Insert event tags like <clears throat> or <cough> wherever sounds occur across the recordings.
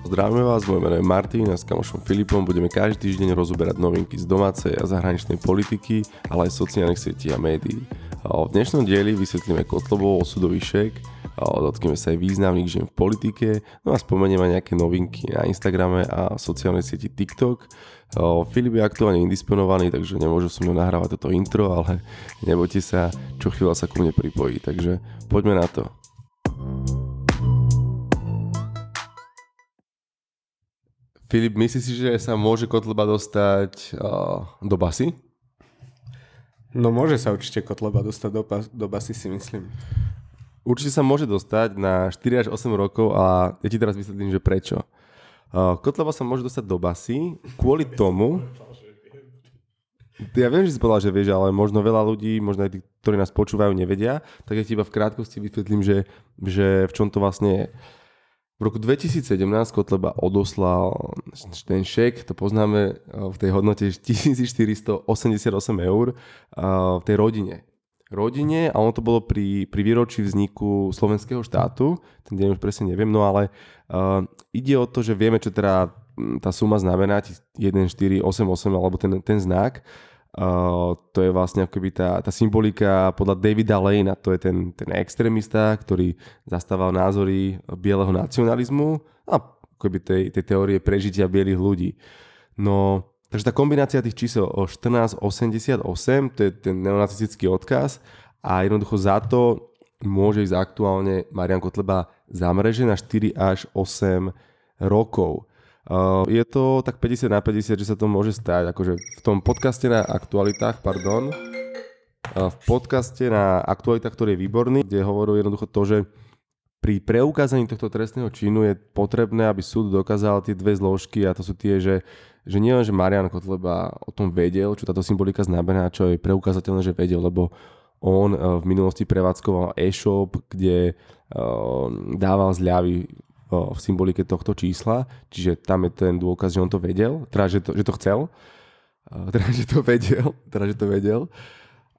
Zdravíme vás, moje meno je Martin a s kamošom Filipom budeme každý týždeň rozoberať novinky z domácej a zahraničnej politiky, ale aj sociálnych sietí a médií. V dnešnom dieli vysvetlíme Kotlobov osudový šek, dotkneme sa aj významných žien v politike, no a spomenieme nejaké novinky na Instagrame a sociálnej sieti TikTok. Filip je aktuálne indisponovaný, takže nemôžu so mnou nahrávať toto intro, ale nebojte sa, čo chvíľa sa ku mne pripojí, takže poďme na to. Filip, myslíš si, že sa môže Kotleba dostať uh, do basy? No môže sa určite Kotleba dostať do, do basy, si myslím. Určite sa môže dostať na 4 až 8 rokov a ja ti teraz vysvetlím, že prečo. Uh, Kotleba sa môže dostať do basy kvôli tomu... Ja viem, že si povedal, že vieš, ale možno veľa ľudí, možno aj tí, ktorí nás počúvajú, nevedia, tak ja ti iba v krátkosti vysvetlím, že, že v čom to vlastne je. V roku 2017 Kotleba odoslal ten šek, to poznáme v tej hodnote 1488 eur v tej rodine. Rodine a ono to bolo pri, pri výročí vzniku slovenského štátu, ten deň už presne neviem, no ale uh, ide o to, že vieme, čo teda tá suma znamená, 1488 alebo ten, ten znak. To je vlastne akoby tá, tá symbolika podľa Davida Lane, to je ten, ten extrémista, ktorý zastával názory bieleho nacionalizmu a akoby tej, tej teórie prežitia bielých ľudí. No, takže tá kombinácia tých čísel o 1488, to je ten neonacistický odkaz a jednoducho za to môže ísť aktuálne Marian Kotleba za mreže na 4 až 8 rokov. Uh, je to tak 50 na 50, že sa to môže stať. Akože v tom podcaste na aktualitách, pardon, uh, v podcaste na aktualitách, ktorý je výborný, kde hovoril jednoducho to, že pri preukázaní tohto trestného činu je potrebné, aby súd dokázal tie dve zložky a to sú tie, že, že nie len, že Marian Kotleba o tom vedel, čo táto symbolika znamená, čo je preukázateľné, že vedel, lebo on uh, v minulosti prevádzkoval e-shop, kde dával zľavy v symbolike tohto čísla, čiže tam je ten dôkaz, že on to vedel, teda že to, že to chcel, <laughs> teda že to vedel, teda že to vedel.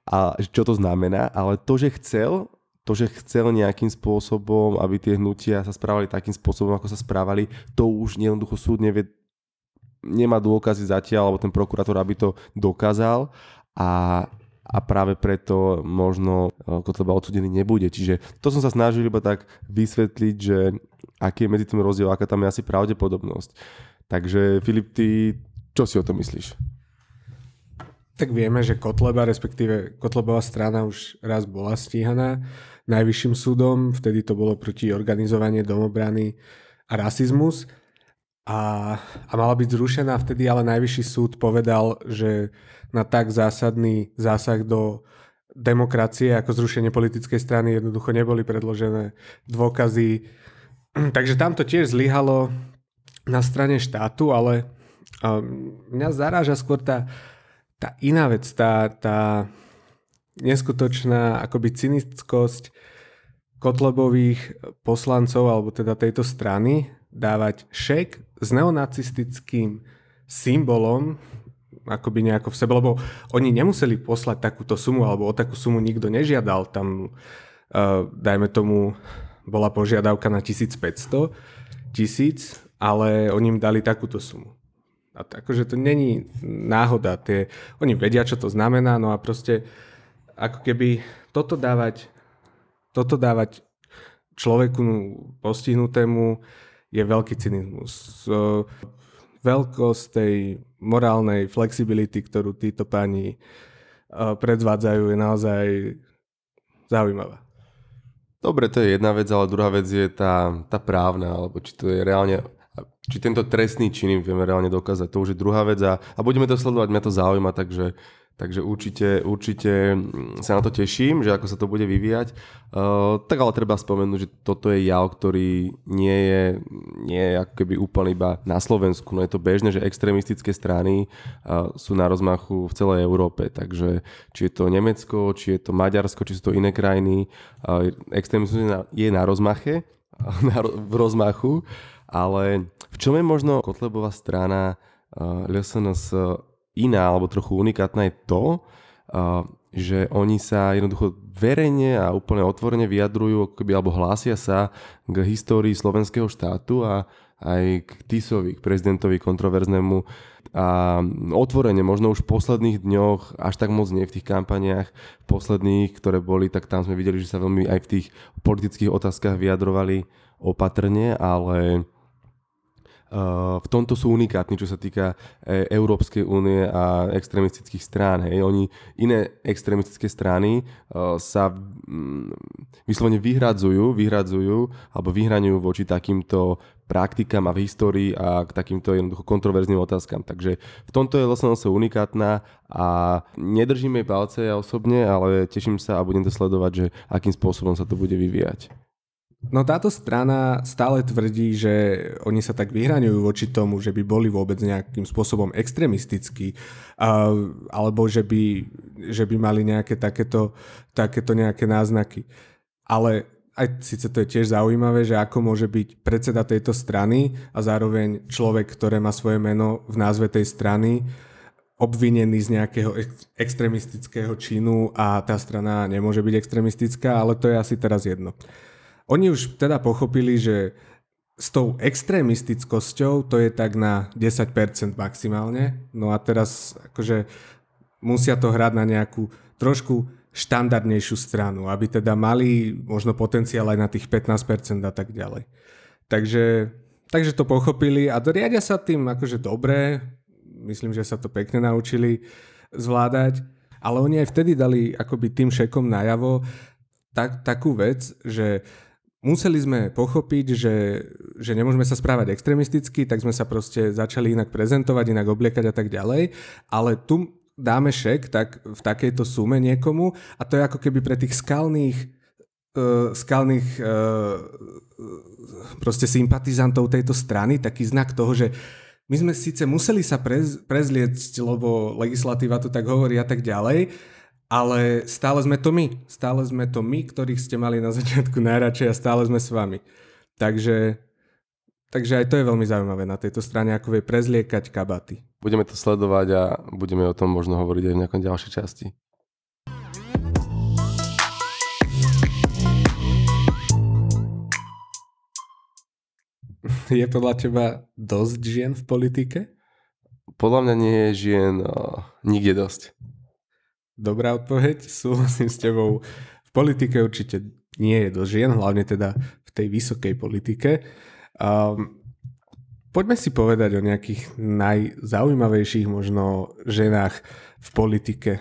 A čo to znamená, ale to, že chcel, to, že chcel nejakým spôsobom, aby tie hnutia sa správali takým spôsobom, ako sa správali, to už jednoducho súd nevie, nemá dôkazy zatiaľ, alebo ten prokurátor, aby to dokázal. A, a práve preto možno Kotleba odsudený nebude. Čiže to som sa snažil iba tak vysvetliť, že aký je medzi tým rozdiel, aká tam je asi pravdepodobnosť. Takže Filip, ty čo si o tom myslíš? Tak vieme, že Kotleba, respektíve Kotlebová strana už raz bola stíhaná najvyšším súdom, vtedy to bolo proti organizovanie domobrany a rasizmus a, a mala byť zrušená vtedy, ale najvyšší súd povedal, že na tak zásadný zásah do demokracie ako zrušenie politickej strany jednoducho neboli predložené dôkazy. <clears throat> Takže tam to tiež zlyhalo na strane štátu, ale mňa zaráža skôr tá, tá iná vec, tá, tá neskutočná akoby cynickosť Kotlebových poslancov, alebo teda tejto strany, dávať šek s neonacistickým symbolom akoby nejako v sebe, lebo oni nemuseli poslať takúto sumu, alebo o takú sumu nikto nežiadal. Tam, uh, dajme tomu, bola požiadavka na 1500 tisíc, ale oni im dali takúto sumu. A to, akože to není náhoda. Tie, oni vedia, čo to znamená, no a proste ako keby toto dávať, toto dávať človeku postihnutému je veľký cynizmus. Veľkosť tej morálnej flexibility, ktorú títo páni predvádzajú, je naozaj zaujímavá. Dobre, to je jedna vec, ale druhá vec je tá, tá právna, alebo či to je reálne, či tento trestný čin vieme reálne dokázať, to už je druhá vec a, a budeme to sledovať, mňa to zaujíma, takže Takže určite, určite sa na to teším, že ako sa to bude vyvíjať. Uh, tak ale treba spomenúť, že toto je jav, ktorý nie je, nie je ako keby úplne iba na Slovensku. No je to bežné, že extrémistické strany uh, sú na rozmachu v celej Európe. Takže či je to Nemecko, či je to Maďarsko, či sú to iné krajiny, uh, extrémizmus je na, je na rozmache, <laughs> na, v rozmachu, ale v čom je možno Kotlebová strana uh, LSNS iná alebo trochu unikátna je to, že oni sa jednoducho verejne a úplne otvorene vyjadrujú keby, alebo hlásia sa k histórii slovenského štátu a, aj k Tisovi, k prezidentovi kontroverznému a otvorene, možno už v posledných dňoch, až tak moc nie v tých kampaniách posledných, ktoré boli, tak tam sme videli, že sa veľmi aj v tých politických otázkach vyjadrovali opatrne, ale v tomto sú unikátni, čo sa týka e, Európskej únie a extremistických strán. Hej. Oni, iné extremistické strany e, sa mm, vyslovene vyhradzujú, vyhradzujú alebo vyhraňujú voči takýmto praktikám a v histórii a k takýmto jednoducho kontroverzným otázkam. Takže v tomto je LSNS unikátna a nedržíme jej palce ja osobne, ale teším sa a budem to sledovať, že akým spôsobom sa to bude vyvíjať. No táto strana stále tvrdí, že oni sa tak vyhraňujú voči tomu, že by boli vôbec nejakým spôsobom extremistickí, uh, alebo že by, že by mali nejaké takéto, takéto nejaké náznaky. Ale aj síce to je tiež zaujímavé, že ako môže byť predseda tejto strany a zároveň človek, ktoré má svoje meno v názve tej strany, obvinený z nejakého extremistického činu a tá strana nemôže byť extremistická, ale to je asi teraz jedno. Oni už teda pochopili, že s tou extrémistickosťou to je tak na 10% maximálne. No a teraz akože musia to hrať na nejakú trošku štandardnejšiu stranu, aby teda mali možno potenciál aj na tých 15% a tak ďalej. Takže, takže to pochopili a riadia sa tým akože dobre, myslím, že sa to pekne naučili zvládať, ale oni aj vtedy dali akoby tým šekom najavo tak, takú vec, že museli sme pochopiť, že, že nemôžeme sa správať extremisticky, tak sme sa proste začali inak prezentovať, inak obliekať a tak ďalej. Ale tu dáme šek tak v takejto sume niekomu a to je ako keby pre tých skalných uh, skalných uh, proste sympatizantov tejto strany taký znak toho, že my sme síce museli sa prez, prezliecť, lebo legislatíva to tak hovorí a tak ďalej, ale stále sme to my. Stále sme to my, ktorých ste mali na začiatku najradšej a stále sme s vami. Takže, takže aj to je veľmi zaujímavé na tejto strane, ako vie prezliekať kabaty. Budeme to sledovať a budeme o tom možno hovoriť aj v nejakom ďalšej časti. Je podľa teba dosť žien v politike? Podľa mňa nie je žien uh, nikde dosť. Dobrá odpoveď, <laughs> súhlasím s tebou. V politike určite nie je dosť žien, hlavne teda v tej vysokej politike. Um, poďme si povedať o nejakých najzaujímavejších možno ženách v politike.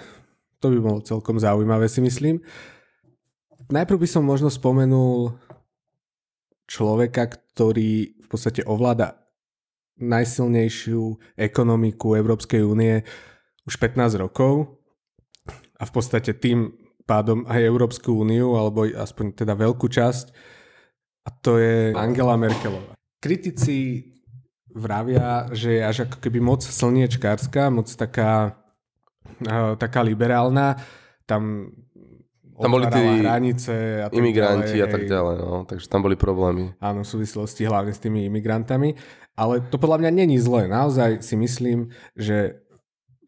To by bolo celkom zaujímavé, si myslím. Najprv by som možno spomenul človeka, ktorý v podstate ovláda najsilnejšiu ekonomiku Európskej únie už 15 rokov a v podstate tým pádom aj Európsku úniu, alebo aspoň teda veľkú časť, a to je Angela Merkelová. Kritici vravia, že je až ako keby moc slniečkárska, moc taká, uh, taká liberálna. Tam tam boli tí hranice a imigranti ďalej, a tak ďalej, no. takže tam boli problémy. Áno, v súvislosti hlavne s tými imigrantami, ale to podľa mňa není zlé. Naozaj si myslím, že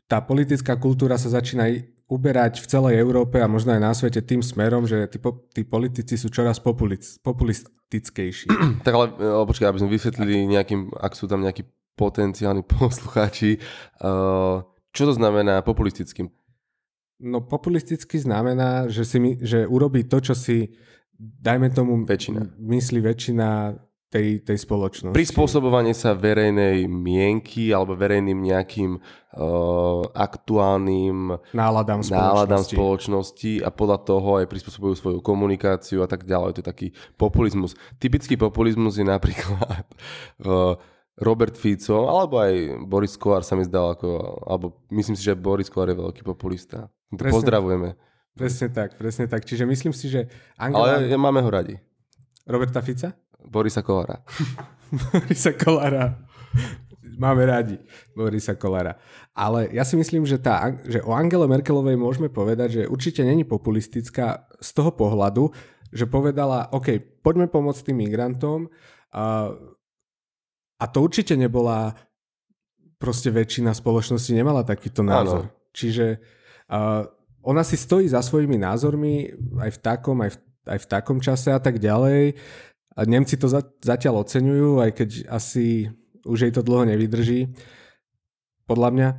tá politická kultúra sa začína uberať v celej Európe a možno aj na svete tým smerom, že tí, po, tí politici sú čoraz populic, populistickejší. <clears throat> tak ale, ale počkaj, aby sme vysvetlili nejakým, ak sú tam nejakí potenciálni <laughs> poslucháči, uh, čo to znamená populistickým? No populisticky znamená, že, si my, že urobí to, čo si, dajme tomu, väčšina. myslí väčšina tej, tej spoločnosti. Prispôsobovanie sa verejnej mienky alebo verejným nejakým uh, aktuálnym náladám spoločnosti. náladám spoločnosti a podľa toho aj prispôsobujú svoju komunikáciu a tak ďalej. To je taký populizmus. Typický populizmus je napríklad uh, <laughs> Robert Fico, alebo aj Boris Kolár sa mi zdal, ako, alebo myslím si, že Boris Kolár je veľký populista. Presne, Pozdravujeme. Presne tak, presne tak. Čiže myslím si, že Angela... Ale máme ho radi. Roberta Fica? Borisa Kolára. <laughs> Borisa Kolára. Máme radi Borisa Kolára. Ale ja si myslím, že, tá, že o Angele Merkelovej môžeme povedať, že určite není populistická z toho pohľadu, že povedala, OK, poďme pomôcť tým migrantom. A, a to určite nebola proste väčšina spoločnosti nemala takýto názor. Áno. Čiže uh, ona si stojí za svojimi názormi aj v takom, aj v, aj v takom čase a tak ďalej A Nemci to za, zatiaľ oceňujú, aj keď asi už jej to dlho nevydrží. Podľa mňa.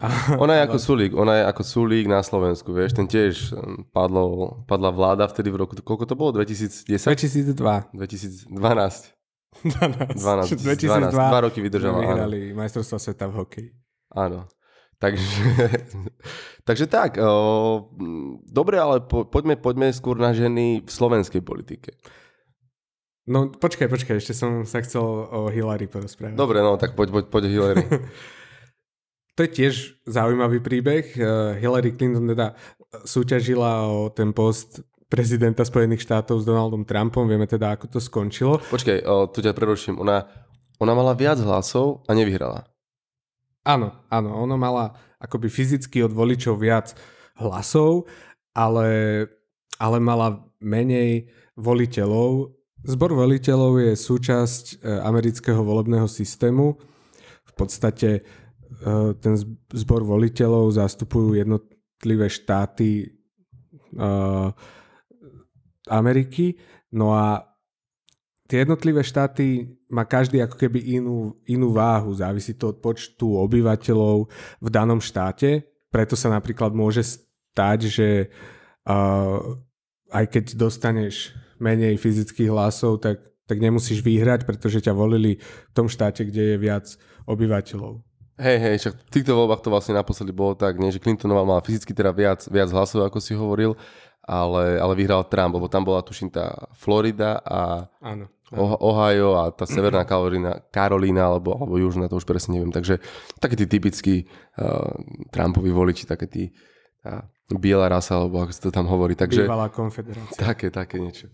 <laughs> Ona je ako Sulík, ona je ako Sulík na Slovensku, vieš, ten tiež um, padlo, padla vláda vtedy v roku, koľko to bolo, 2010? 2002. 2012. 12. 2012, 2012, dva roky vydržala. Vyhrali majstrovstva sveta v hokeji. Áno. Takže, <laughs> takže tak, o, dobre, ale po, poďme, poďme skôr na ženy v slovenskej politike. No počkaj, počkaj, ešte som sa chcel o Hillary porozprávať. Dobre, no tak poď, poď, poď Hillary. <laughs> to je tiež zaujímavý príbeh. Eh, Hillary Clinton teda súťažila o ten post prezidenta Spojených štátov s Donaldom Trumpom. Vieme teda, ako to skončilo. Počkaj, tu ťa preruším. Ona, ona mala viac hlasov a nevyhrala. Áno, áno. Ona mala akoby fyzicky od voličov viac hlasov, ale, ale mala menej voliteľov. Zbor voliteľov je súčasť eh, amerického volebného systému. V podstate Eh, ten zbor voliteľov zastupujú jednotlivé štáty uh, Ameriky. No a tie jednotlivé štáty má každý ako keby inú, inú váhu. Závisí to od počtu obyvateľov v danom štáte. Preto sa napríklad môže stať, že aj keď dostaneš menej fyzických hlasov, tak, tak nemusíš vyhrať, pretože ťa volili v tom štáte, kde je viac obyvateľov. Hej, hej, však v týchto voľbách to vlastne naposledy bolo tak, nie, že Clintonová mala fyzicky teda viac, viac hlasov, ako si hovoril, ale, ale vyhral Trump, lebo tam bola tuším tá Florida a áno, áno. Ohio a tá severná Karolína, Karolína alebo, alebo južná, to už presne neviem. Takže takí tí typickí uh, Trumpovi voliči, také tí tá biela rasa, alebo ako sa to tam hovorí. Takže, Bývalá konfederácia. Také, také niečo.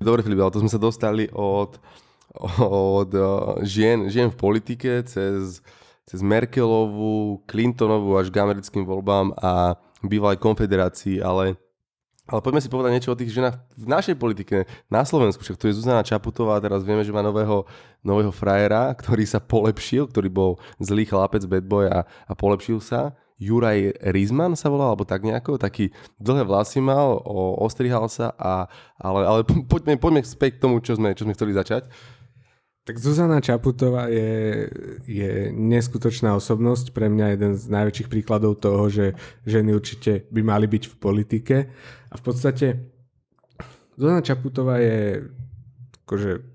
Dobre, Filip, ale to sme sa dostali od, od uh, žien, žien v politike cez cez Merkelovú, Clintonovú až k americkým voľbám a bývalej konfederácii, ale, ale poďme si povedať niečo o tých ženách v našej politike na Slovensku. Však tu je Zuzana Čaputová, teraz vieme, že má nového, nového frajera, ktorý sa polepšil, ktorý bol zlý chlapec, bad boy a, a polepšil sa. Juraj Rizman sa volal, alebo tak nejako, taký dlhé vlasy mal, o, ostrihal sa, a, ale, ale poďme, poďme späť k tomu, čo sme, čo sme chceli začať. Tak Zuzana Čaputová je, je neskutočná osobnosť, pre mňa jeden z najväčších príkladov toho, že ženy určite by mali byť v politike. A v podstate Zuzana Čaputová je akože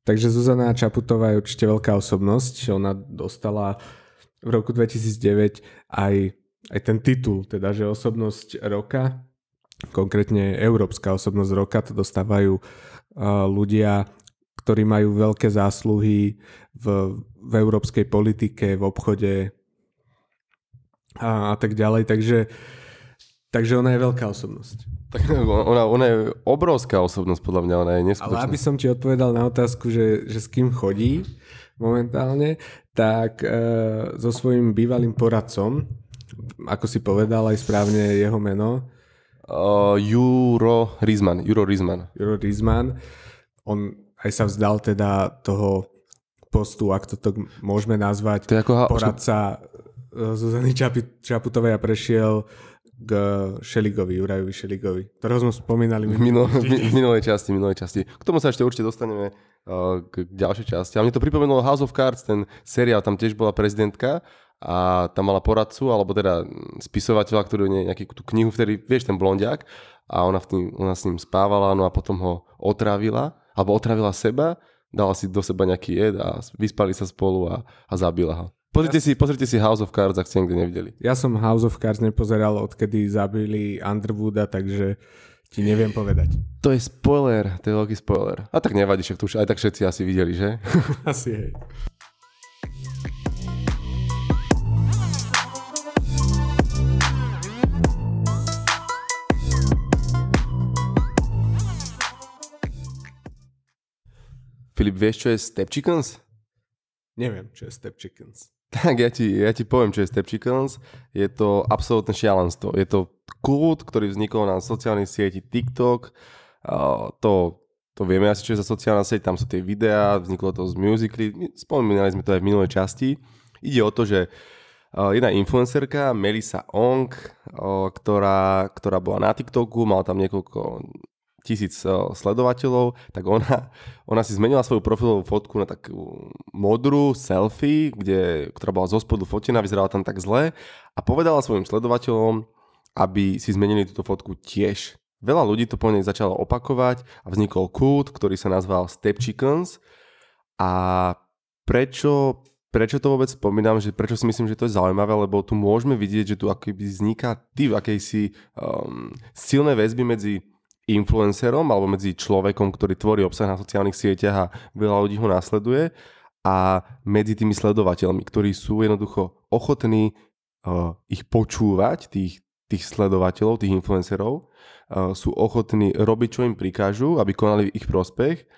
Takže Zuzana Čaputová je určite veľká osobnosť. Ona dostala v roku 2009 aj, aj ten titul, teda že osobnosť roka, konkrétne Európska osobnosť roka, to dostávajú uh, ľudia ktorí majú veľké zásluhy v, v európskej politike, v obchode a, a tak ďalej. Takže, takže ona je veľká osobnosť. Tak ona, ona je obrovská osobnosť, podľa mňa, ona je neskutočná. Ale aby som ti odpovedal na otázku, že, že s kým chodí momentálne, tak e, so svojím bývalým poradcom, ako si povedal aj správne jeho meno. Uh, Juro Rizman. Juro Rizman. Juro Rizman. On aj sa vzdal teda toho postu, ak to tak môžeme nazvať, to ako poradca e, Zuzany Čaputovej a prešiel k Šeligovi, Jurajovi Šeligovi, ktorého sme spomínali. V, minul, v minulej časti, minulej časti. K tomu sa ešte určite dostaneme uh, k ďalšej časti. A mne to pripomenulo House of Cards, ten seriál, tam tiež bola prezidentka a tam mala poradcu, alebo teda spisovateľa, ktorý nie, nejakú tú knihu, vtedy, vieš, ten blondiak a ona, v tým, ona s ním spávala, no a potom ho otrávila alebo otravila seba, dala si do seba nejaký jed a vyspali sa spolu a, a zabila ho. Pozrite, ja si, pozrite si House of Cards, ak ste nikdy nevideli. Ja som House of Cards nepozeral, odkedy zabili Underwooda, takže ti neviem povedať. To je spoiler, to je veľký spoiler. A tak nevadí, však tu už aj tak všetci asi videli, že? <laughs> asi hej. Filip, vieš, čo je Step Chickens? Neviem, čo je Step Chickens. Tak ja ti, ja ti poviem, čo je Step Chickens. Je to absolútne šialenstvo. Je to kult, ktorý vznikol na sociálnej sieti TikTok. Uh, to, to vieme asi, čo je za sociálna sieť. Tam sú tie videá, vzniklo to z Musical.ly. Spomínali sme to aj v minulej časti. Ide o to, že jedna influencerka, Melissa Ong, ktorá, ktorá bola na TikToku, mala tam niekoľko tisíc eh, sledovateľov, tak ona, ona si zmenila svoju profilovú fotku na takú modrú selfie, kde, ktorá bola zo spodu fotená, vyzerala tam tak zle a povedala svojim sledovateľom, aby si zmenili túto fotku tiež. Veľa ľudí to po nej začalo opakovať a vznikol kult, ktorý sa nazval Step Chickens a prečo, prečo to vôbec spomínam, že prečo si myslím, že to je zaujímavé, lebo tu môžeme vidieť, že tu akoby vzniká typ akejsi um, silné väzby medzi influencerom alebo medzi človekom, ktorý tvorí obsah na sociálnych sieťach a veľa ľudí ho následuje a medzi tými sledovateľmi, ktorí sú jednoducho ochotní uh, ich počúvať, tých, tých sledovateľov, tých influencerov, uh, sú ochotní robiť, čo im prikážu, aby konali ich prospech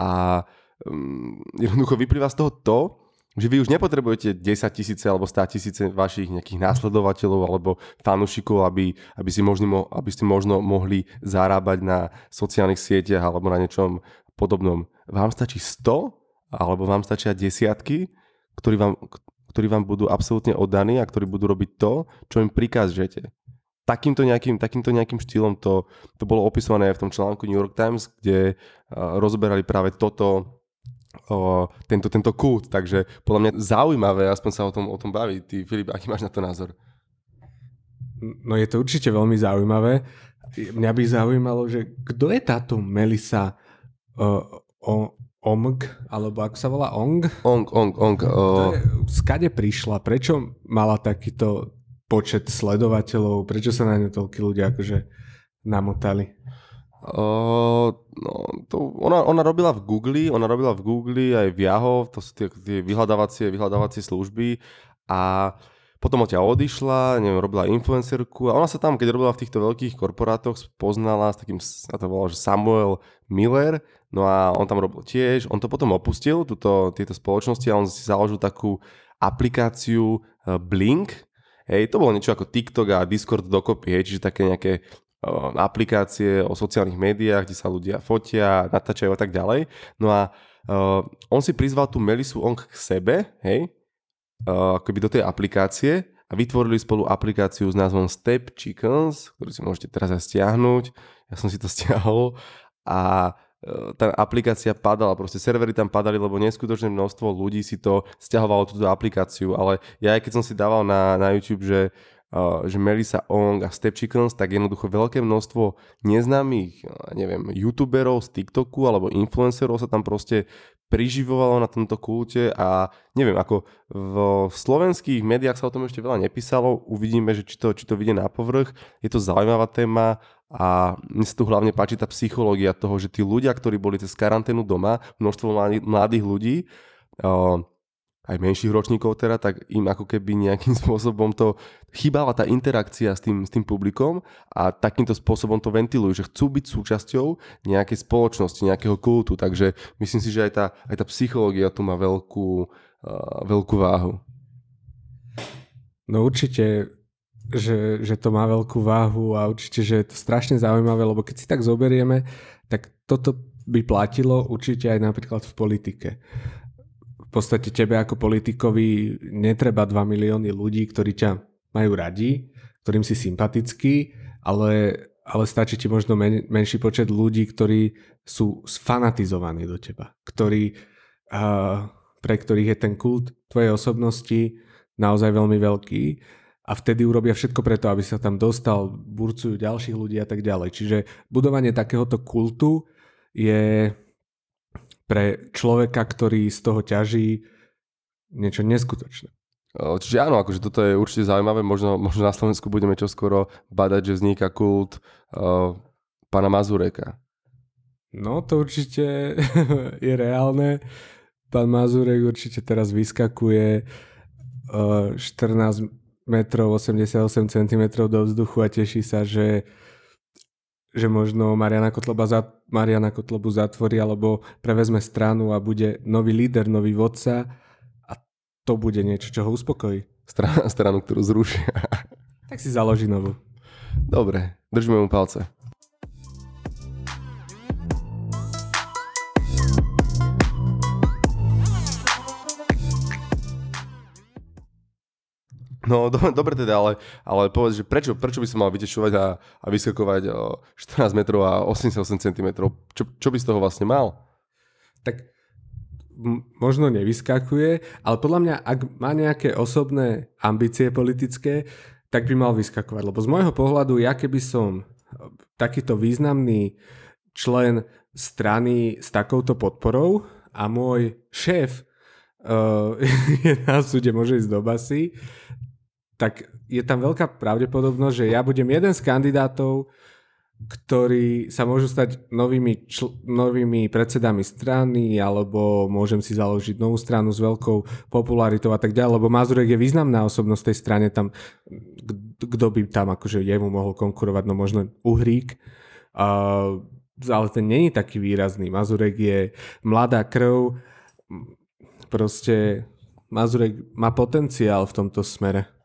a um, jednoducho vyplýva z toho to, že vy už nepotrebujete 10 tisíce alebo 100 tisíce vašich nejakých následovateľov alebo fanúšikov, aby, aby, si možno, aby ste možno mohli zarábať na sociálnych sieťach alebo na niečom podobnom. Vám stačí 100 alebo vám stačia desiatky, ktorí vám, ktorí vám budú absolútne oddaní a ktorí budú robiť to, čo im prikážete. Takýmto nejakým, takýmto nejakým štýlom to, to bolo opisované aj v tom článku New York Times, kde uh, rozberali práve toto, o, tento, tento kult, takže podľa mňa zaujímavé aspoň sa o tom, o tom baviť. Ty, Filip, aký máš na to názor? No je to určite veľmi zaujímavé. Mňa by zaujímalo, že kto je táto Melisa uh, o, Omg, alebo ako sa volá Ong? Ong, Ong, Ong. Uh... Skade prišla? Prečo mala takýto počet sledovateľov? Prečo sa na ňu toľkí ľudia akože namotali? Uh, no, to, ona, ona robila v Google, ona robila v Google aj v Yahoo, to sú tie, tie vyhľadávacie, vyhľadávacie služby. A potom odtiaľ odišla, neviem, robila influencerku a ona sa tam, keď robila v týchto veľkých korporátoch, poznala s takým, sa to volalo, že Samuel Miller, no a on tam robil tiež, on to potom opustil, túto, tieto spoločnosti a on si založil takú aplikáciu eh, Blink, Hej, to bolo niečo ako TikTok a Discord dokopy, hej, čiže také nejaké aplikácie o sociálnych médiách, kde sa ľudia fotia, natáčajú a tak ďalej. No a uh, on si prizval tú Melisu Ong k sebe, hej, uh, akoby do tej aplikácie a vytvorili spolu aplikáciu s názvom Step Chickens, ktorú si môžete teraz aj stiahnuť. Ja som si to <laughs> stiahol a tá aplikácia padala, proste servery tam padali, lebo neskutočné množstvo ľudí si to stiahovalo túto aplikáciu, ale ja aj keď som si dával na, na YouTube, že že Melissa Ong a Step Chickens, tak jednoducho veľké množstvo neznámych, neviem, youtuberov z TikToku alebo influencerov sa tam proste priživovalo na tomto kulte a neviem, ako v slovenských médiách sa o tom ešte veľa nepísalo, uvidíme, že či to, či to vyjde na povrch, je to zaujímavá téma a mne sa tu hlavne páči tá psychológia toho, že tí ľudia, ktorí boli cez karanténu doma, množstvo mladých ľudí, aj menších ročníkov teda, tak im ako keby nejakým <laughs> spôsobom to chýbala tá interakcia s tým, s tým publikom a takýmto spôsobom to ventilujú, že chcú byť súčasťou nejakej spoločnosti, nejakého kultu, takže myslím si, že aj tá, aj tá psychológia tu má veľkú, uh, veľkú váhu. No určite, že, že to má veľkú váhu a určite, že je to strašne zaujímavé, lebo keď si tak zoberieme, tak toto by platilo určite aj napríklad v politike podstate tebe ako politikovi netreba 2 milióny ľudí, ktorí ťa majú radi, ktorým si sympatický, ale, ale stačí ti možno men, menší počet ľudí, ktorí sú sfanatizovaní do teba, ktorí, uh, pre ktorých je ten kult tvojej osobnosti naozaj veľmi veľký a vtedy urobia všetko preto, aby sa tam dostal, burcujú ďalších ľudí a tak ďalej. Čiže budovanie takéhoto kultu je pre človeka, ktorý z toho ťaží niečo neskutočné. Čiže áno, akože toto je určite zaujímavé, možno, možno na Slovensku budeme čoskoro badať, že vzniká kult uh, pána Mazureka. No to určite <laughs> je reálne. Pán Mazurek určite teraz vyskakuje uh, 14 metrov 88 cm do vzduchu a teší sa, že že možno Mariana, Kotleba zat, Mariana Kotlobu zatvorí alebo prevezme stranu a bude nový líder, nový vodca a to bude niečo, čo ho uspokojí. Strana, stranu, ktorú zrušia. Tak si založí novú. Dobre, držíme mu palce. <laughs> No, do, dobre teda, ale, ale povedz, že prečo, prečo by som mal vytešovať a, a vyskakovať o 14 metrov a 88 cm? Čo, čo by z toho vlastne mal? Tak možno nevyskakuje, ale podľa mňa, ak má nejaké osobné ambície politické, tak by mal vyskakovať. Lebo z môjho pohľadu, ja keby som takýto významný člen strany s takouto podporou a môj šéf uh, <laughs> je na súde, môže ísť do basy, tak je tam veľká pravdepodobnosť, že ja budem jeden z kandidátov, ktorí sa môžu stať novými, čl- novými predsedami strany, alebo môžem si založiť novú stranu s veľkou popularitou a tak ďalej, lebo Mazurek je významná osobnosť tej strane, tam kto by tam akože jemu mohol konkurovať, no možno Uhrík, uh, ale ten není taký výrazný. Mazurek je mladá krv, proste Mazurek má potenciál v tomto smere.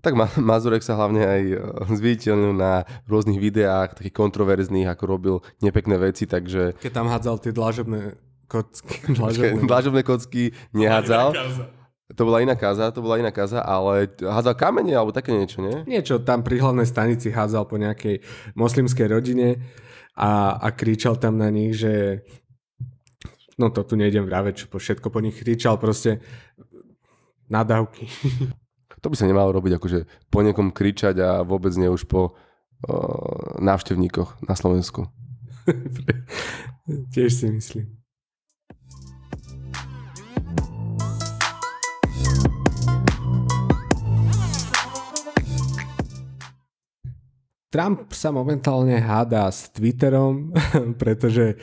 Tak Mazurek sa hlavne aj e, zviditeľnil na rôznych videách, takých kontroverzných, ako robil nepekné veci, takže... Keď tam hádzal tie dlažobné kocky. <laughs> Dlažobné, dlažobné kocky nehádzal. To bola iná kaza, to bola iná kaza, ale hádzal kamene alebo také niečo, nie? Niečo tam pri hlavnej stanici hádzal po nejakej moslimskej rodine a, a kričal tam na nich, že no to tu nejdem vraveť, čo po všetko po nich kričal, proste nadávky. <laughs> To by sa nemalo robiť, akože po niekom kričať a vôbec nie už po uh, návštevníkoch na Slovensku. <laughs> Tiež si myslím. Trump sa momentálne hádá s Twitterom, <laughs> pretože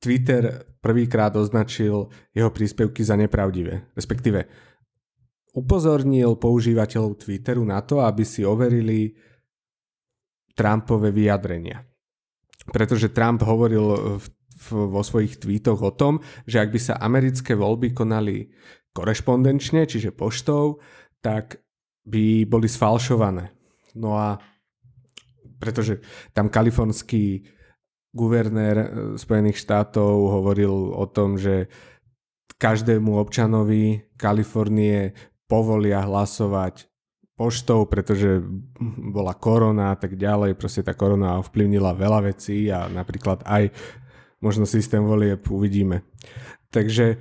Twitter prvýkrát označil jeho príspevky za nepravdivé. Respektíve upozornil používateľov Twitteru na to, aby si overili Trumpové vyjadrenia. Pretože Trump hovoril v, v, vo svojich tweetoch o tom, že ak by sa americké voľby konali korešpondenčne, čiže poštou, tak by boli sfalšované. No a pretože tam kalifornský guvernér eh, Spojených štátov hovoril o tom, že každému občanovi Kalifornie povolia hlasovať poštou, pretože bola korona a tak ďalej. Proste tá korona ovplyvnila veľa vecí a napríklad aj možno systém volieb uvidíme. Takže,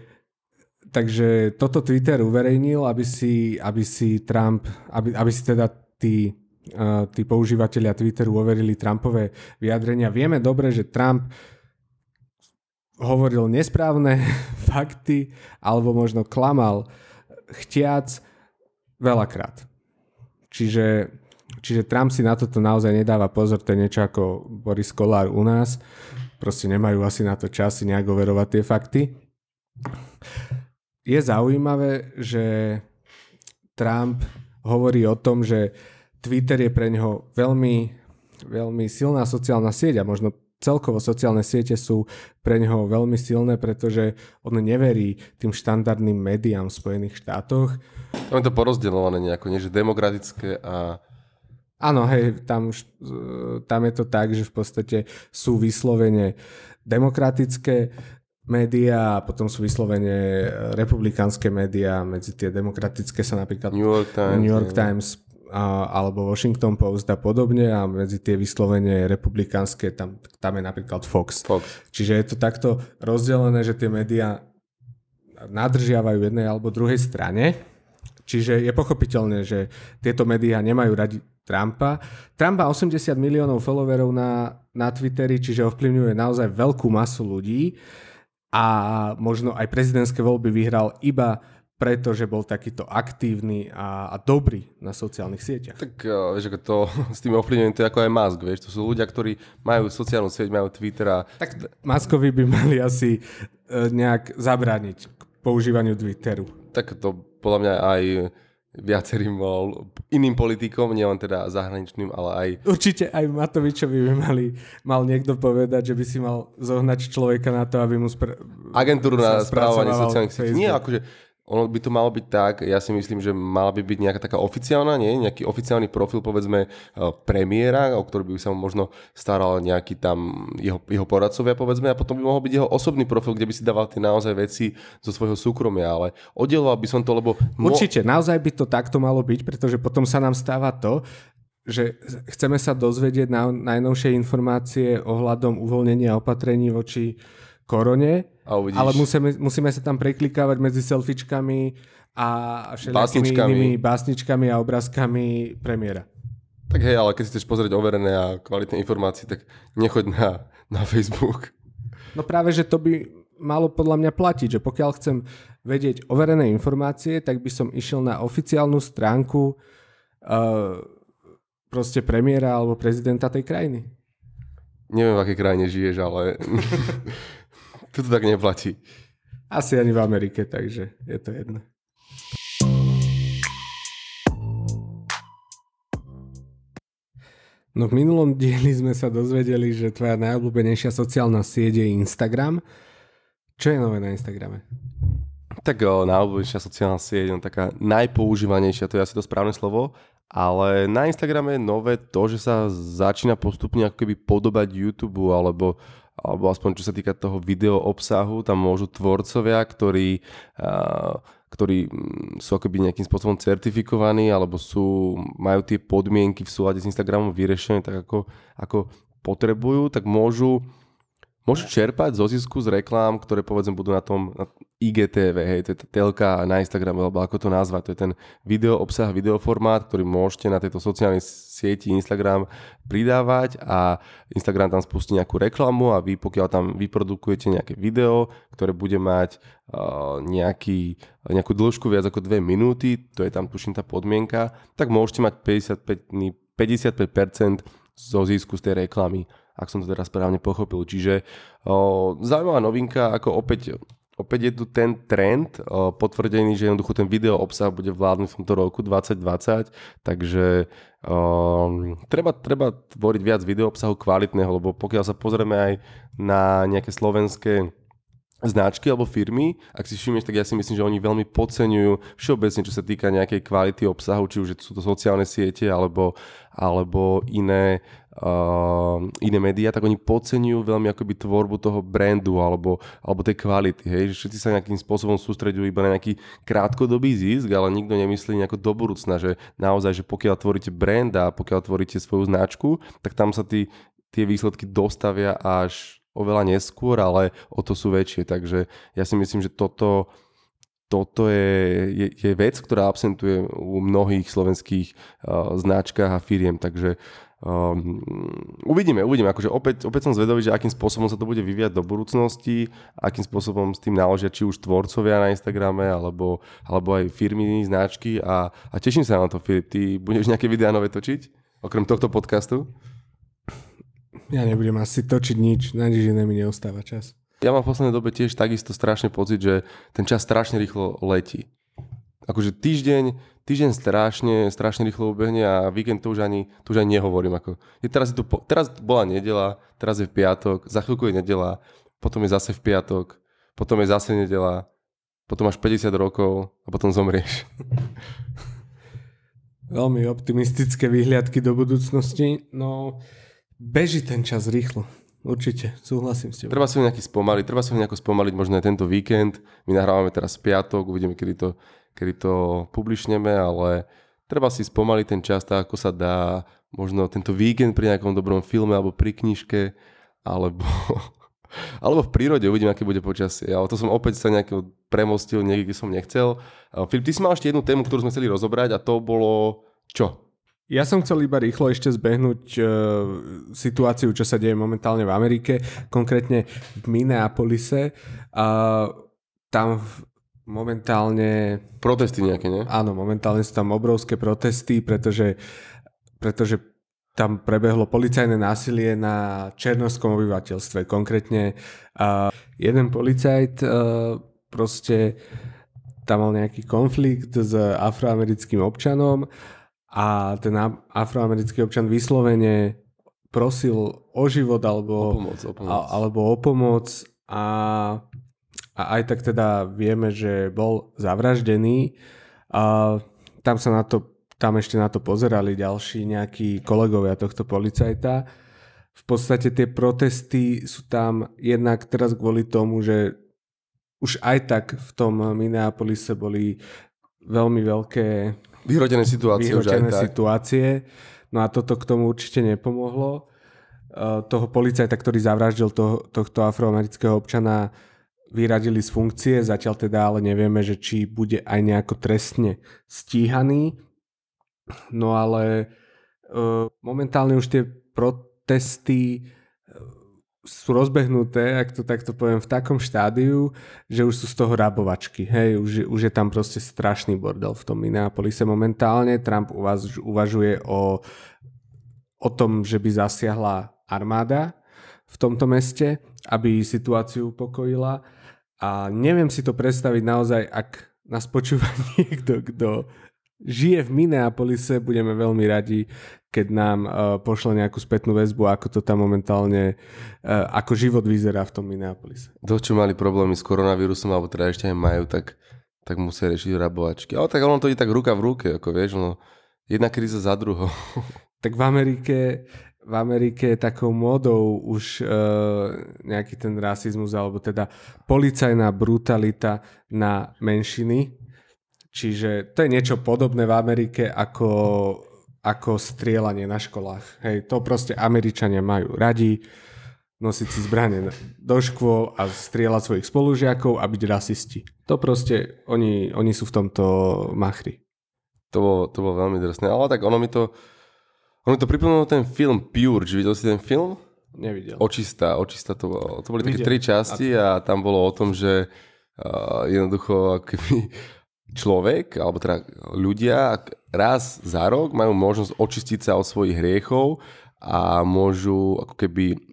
takže toto Twitter uverejnil, aby si, aby si Trump, aby, aby si teda tí, uh, tí používateľia Twitteru overili Trumpové vyjadrenia. Vieme dobre, že Trump hovoril nesprávne <laughs> fakty alebo možno klamal chtiac veľakrát. Čiže, čiže Trump si na toto naozaj nedáva pozor, to je niečo ako Boris Kolár u nás. Proste nemajú asi na to časy nejak overovať tie fakty. Je zaujímavé, že Trump hovorí o tom, že Twitter je pre neho veľmi, veľmi silná sociálna sieť a možno celkovo sociálne siete sú pre neho veľmi silné, pretože on neverí tým štandardným médiám v Spojených štátoch. Tam je to porozdeľované nejako, nie? že demokratické a... Áno, hej, tam, tam je to tak, že v podstate sú vyslovene demokratické médiá a potom sú vyslovene republikánske médiá. Medzi tie demokratické sa napríklad New York Times, New York Times alebo Washington Post a podobne a medzi tie vyslovene republikánske tam, tam je napríklad Fox. Fox. Čiže je to takto rozdelené, že tie médiá nadržiavajú jednej alebo druhej strane. Čiže je pochopiteľné, že tieto médiá nemajú radi Trumpa. Trump má 80 miliónov followerov na, na Twitteri, čiže ovplyvňuje naozaj veľkú masu ľudí a možno aj prezidentské voľby vyhral iba pretože bol takýto aktívny a, a dobrý na sociálnych sieťach. Tak uh, vieš, ako to <laughs> s tým ovplyvnením to je ako aj Musk, vieš, to sú ľudia, ktorí majú sociálnu sieť, majú Twitter a... Tak Muskovi by mali asi uh, nejak zabrániť k používaniu Twitteru. Tak to podľa mňa aj viacerým iným politikom, nielen teda zahraničným, ale aj... Určite aj Matovičovi by mali, mal niekto povedať, že by si mal zohnať človeka na to, aby mu... Spr- Agentúru na správovanie sociálnych sietí. Nie, akože ono by to malo byť tak, ja si myslím, že mala by byť nejaká taká oficiálna, nie? nejaký oficiálny profil, povedzme, e, premiéra, o ktorý by sa možno staral nejaký tam jeho, jeho poradcovia, povedzme, a potom by mohol byť jeho osobný profil, kde by si dával tie naozaj veci zo svojho súkromia, ale oddeloval by som to, lebo... Mo... Určite, naozaj by to takto malo byť, pretože potom sa nám stáva to, že chceme sa dozvedieť na najnovšie informácie ohľadom uvoľnenia opatrení voči korone, a ale musíme, musíme sa tam preklikávať medzi selfiečkami a všelijakými inými básničkami a obrázkami premiéra. Tak hej, ale keď si chceš pozrieť overené a kvalitné informácie, tak nechoď na, na Facebook. No práve, že to by malo podľa mňa platiť, že pokiaľ chcem vedieť overené informácie, tak by som išiel na oficiálnu stránku uh, proste premiéra alebo prezidenta tej krajiny. Neviem, v akej krajine žiješ, ale <laughs> tu to tak neplatí. Asi ani v Amerike, takže je to jedno. No v minulom <laughs> dieli sme sa dozvedeli, že tvoja najobľúbenejšia sociálna sieť je Instagram. Čo je nové na Instagrame? Tak o, najobľúbenejšia sociálna sieť, no taká najpoužívanejšia, to je asi to správne slovo, ale na Instagrame je nové to, že sa začína postupne ako keby podobať YouTube alebo alebo aspoň čo sa týka toho video obsahu, tam môžu tvorcovia, ktorí, ktorí sú akoby nejakým spôsobom certifikovaní alebo sú, majú tie podmienky v súlade s Instagramom vyriešené tak ako, ako potrebujú, tak môžu Môžu čerpať zo zisku z reklám, ktoré povedzme budú na tom na IGTV, hej, to je telka na Instagram, alebo ako to nazvať, to je ten video obsah, videoformát, ktorý môžete na tejto sociálnej sieti Instagram pridávať a Instagram tam spustí nejakú reklamu a vy pokiaľ tam vyprodukujete nejaké video, ktoré bude mať uh, nejaký, nejakú dĺžku viac ako 2 minúty, to je tam tuším tá podmienka, tak môžete mať 55, 55% zo zisku z tej reklamy ak som to teraz správne pochopil. Čiže o, zaujímavá novinka, ako opäť Opäť je tu ten trend o, potvrdený, že jednoducho ten video obsah bude vládnuť v tomto roku 2020, takže o, treba, treba tvoriť viac video obsahu kvalitného, lebo pokiaľ sa pozrieme aj na nejaké slovenské značky alebo firmy, ak si všimneš, tak ja si myslím, že oni veľmi podceňujú všeobecne, čo sa týka nejakej kvality obsahu, či už sú to sociálne siete alebo, alebo iné uh, iné médiá, tak oni podceňujú veľmi akoby tvorbu toho brandu alebo, alebo tej kvality. Hej? Že všetci sa nejakým spôsobom sústredujú iba na nejaký krátkodobý zisk, ale nikto nemyslí nejako do budúcna, že naozaj, že pokiaľ tvoríte brand a pokiaľ tvoríte svoju značku, tak tam sa tí, tie výsledky dostavia až oveľa neskôr, ale o to sú väčšie. Takže ja si myslím, že toto toto je, je, je vec, ktorá absentuje u mnohých slovenských uh, značkách a firiem, takže Um, uvidíme, uvidíme. Akože opäť, opäť som zvedavý, že akým spôsobom sa to bude vyvíjať do budúcnosti, akým spôsobom s tým naložia či už tvorcovia na Instagrame, alebo, alebo aj firmy, značky a, a teším sa na to, Filip. Ty budeš nejaké videá nové točiť? Okrem tohto podcastu? Ja nebudem asi točiť nič, na nič iné mi neostáva čas. Ja mám v poslednej dobe tiež takisto strašne pocit, že ten čas strašne rýchlo letí. Akože týždeň, týždeň strašne, strašne rýchlo ubehne a víkend to už ani, to už ani nehovorím. Ako, je teraz, je tu, teraz bola nedela, teraz je v piatok, za chvíľku je nedela, potom je zase v piatok, potom je zase nedela, potom máš 50 rokov a potom zomrieš. <laughs> Veľmi optimistické výhľadky do budúcnosti. No, beží ten čas rýchlo. Určite, súhlasím s tebou. Treba si ho nejaký spomaliť, treba si ho nejako spomaliť možno aj tento víkend. My nahrávame teraz piatok, uvidíme, kedy to kedy to publišneme, ale treba si spomaliť ten čas tak, ako sa dá, možno tento víkend pri nejakom dobrom filme alebo pri knižke, alebo, <laughs> alebo v prírode, uvidím, aké bude počasie. Ale to som opäť sa nejakého premostil niekde, kde som nechcel. Filip, ty si mal ešte jednu tému, ktorú sme chceli rozobrať a to bolo čo? Ja som chcel iba rýchlo ešte zbehnúť uh, situáciu, čo sa deje momentálne v Amerike, konkrétne v Minneapolise. Uh, tam momentálne... Protesty nejaké, nie? Áno, momentálne sú tam obrovské protesty, pretože, pretože tam prebehlo policajné násilie na černovskom obyvateľstve. Konkrétne uh, jeden policajt uh, proste tam mal nejaký konflikt s afroamerickým občanom a ten afroamerický občan vyslovene prosil o život alebo o pomoc, o pomoc. A, alebo o pomoc a a aj tak teda vieme, že bol zavraždený. A tam sa na to, tam ešte na to pozerali ďalší nejakí kolegovia tohto policajta. V podstate tie protesty sú tam jednak teraz kvôli tomu, že už aj tak v tom Minneapolise boli veľmi veľké vyhrotené situácie. Vyhrotené situácie. No a toto k tomu určite nepomohlo. Uh, toho policajta, ktorý zavraždil to, tohto afroamerického občana, vyradili z funkcie, zatiaľ teda ale nevieme, že či bude aj nejako trestne stíhaný. No ale uh, momentálne už tie protesty sú rozbehnuté, ak to takto poviem, v takom štádiu, že už sú z toho rabovačky. Hej, už, už je tam proste strašný bordel v tom Minneapolise momentálne. Trump uvaž, uvažuje o, o tom, že by zasiahla armáda v tomto meste, aby situáciu upokojila. A neviem si to predstaviť naozaj, ak nás počúva <laughs> niekto, kto žije v Minneapolise, budeme veľmi radi, keď nám uh, pošle nejakú spätnú väzbu, ako to tam momentálne, uh, ako život vyzerá v tom Minneapolise. To, čo mali problémy s koronavírusom, alebo teda ešte aj majú, tak, tak musia riešiť rabovačky. Ale tak ono to ide tak ruka v ruke, ako vieš, no, jedna kríza za druhou. tak v Amerike, v Amerike je takou módou už uh, nejaký ten rasizmus, alebo teda policajná brutalita na menšiny. Čiže to je niečo podobné v Amerike ako ako strieľanie na školách. Hej, to proste Američania majú radi, nosiť si zbranie do škôl a strieľať svojich spolužiakov a byť rasisti. To proste, oni, oni sú v tomto machri. To bolo, to bolo veľmi drsné, ale tak ono mi to, ono mi to pripomínalo ten film Purge, videl si ten film? Nevidel. Očistá, očistá to bolo. To boli Videl. také tri časti a tam bolo o tom, že uh, jednoducho keby človek, alebo teda ľudia raz za rok majú možnosť očistiť sa od svojich hriechov a môžu ako keby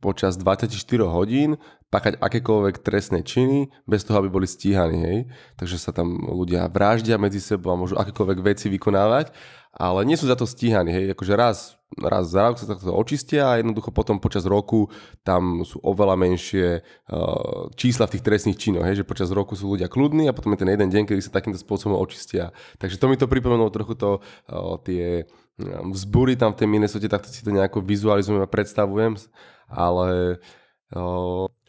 počas 24 hodín pakať akékoľvek trestné činy bez toho, aby boli stíhaní. Hej? Takže sa tam ľudia vraždia medzi sebou a môžu akékoľvek veci vykonávať, ale nie sú za to stíhaní. Hej? Akože raz, raz za rok sa takto očistia a jednoducho potom počas roku tam sú oveľa menšie uh, čísla v tých trestných činoch. Hej? Že počas roku sú ľudia kľudní a potom je ten jeden deň, kedy sa takýmto spôsobom očistia. Takže to mi to pripomenulo trochu to, uh, tie vzbúry tam v tej Minnesota, takto si to nejako vizualizujem a predstavujem, ale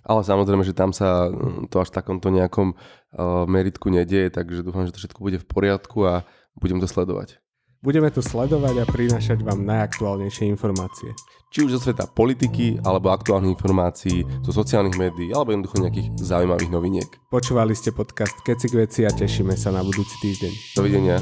ale samozrejme, že tam sa mm, to až v takomto nejakom meritku nedieje, takže dúfam, že to všetko bude v poriadku a budem to sledovať. Budeme to sledovať a prinášať vám najaktuálnejšie informácie. Či už zo sveta politiky, alebo aktuálnych informácií, zo sociálnych médií, alebo jednoducho nejakých zaujímavých noviniek. Počúvali ste podcast Keci k veci a tešíme sa na budúci týždeň. Dovidenia.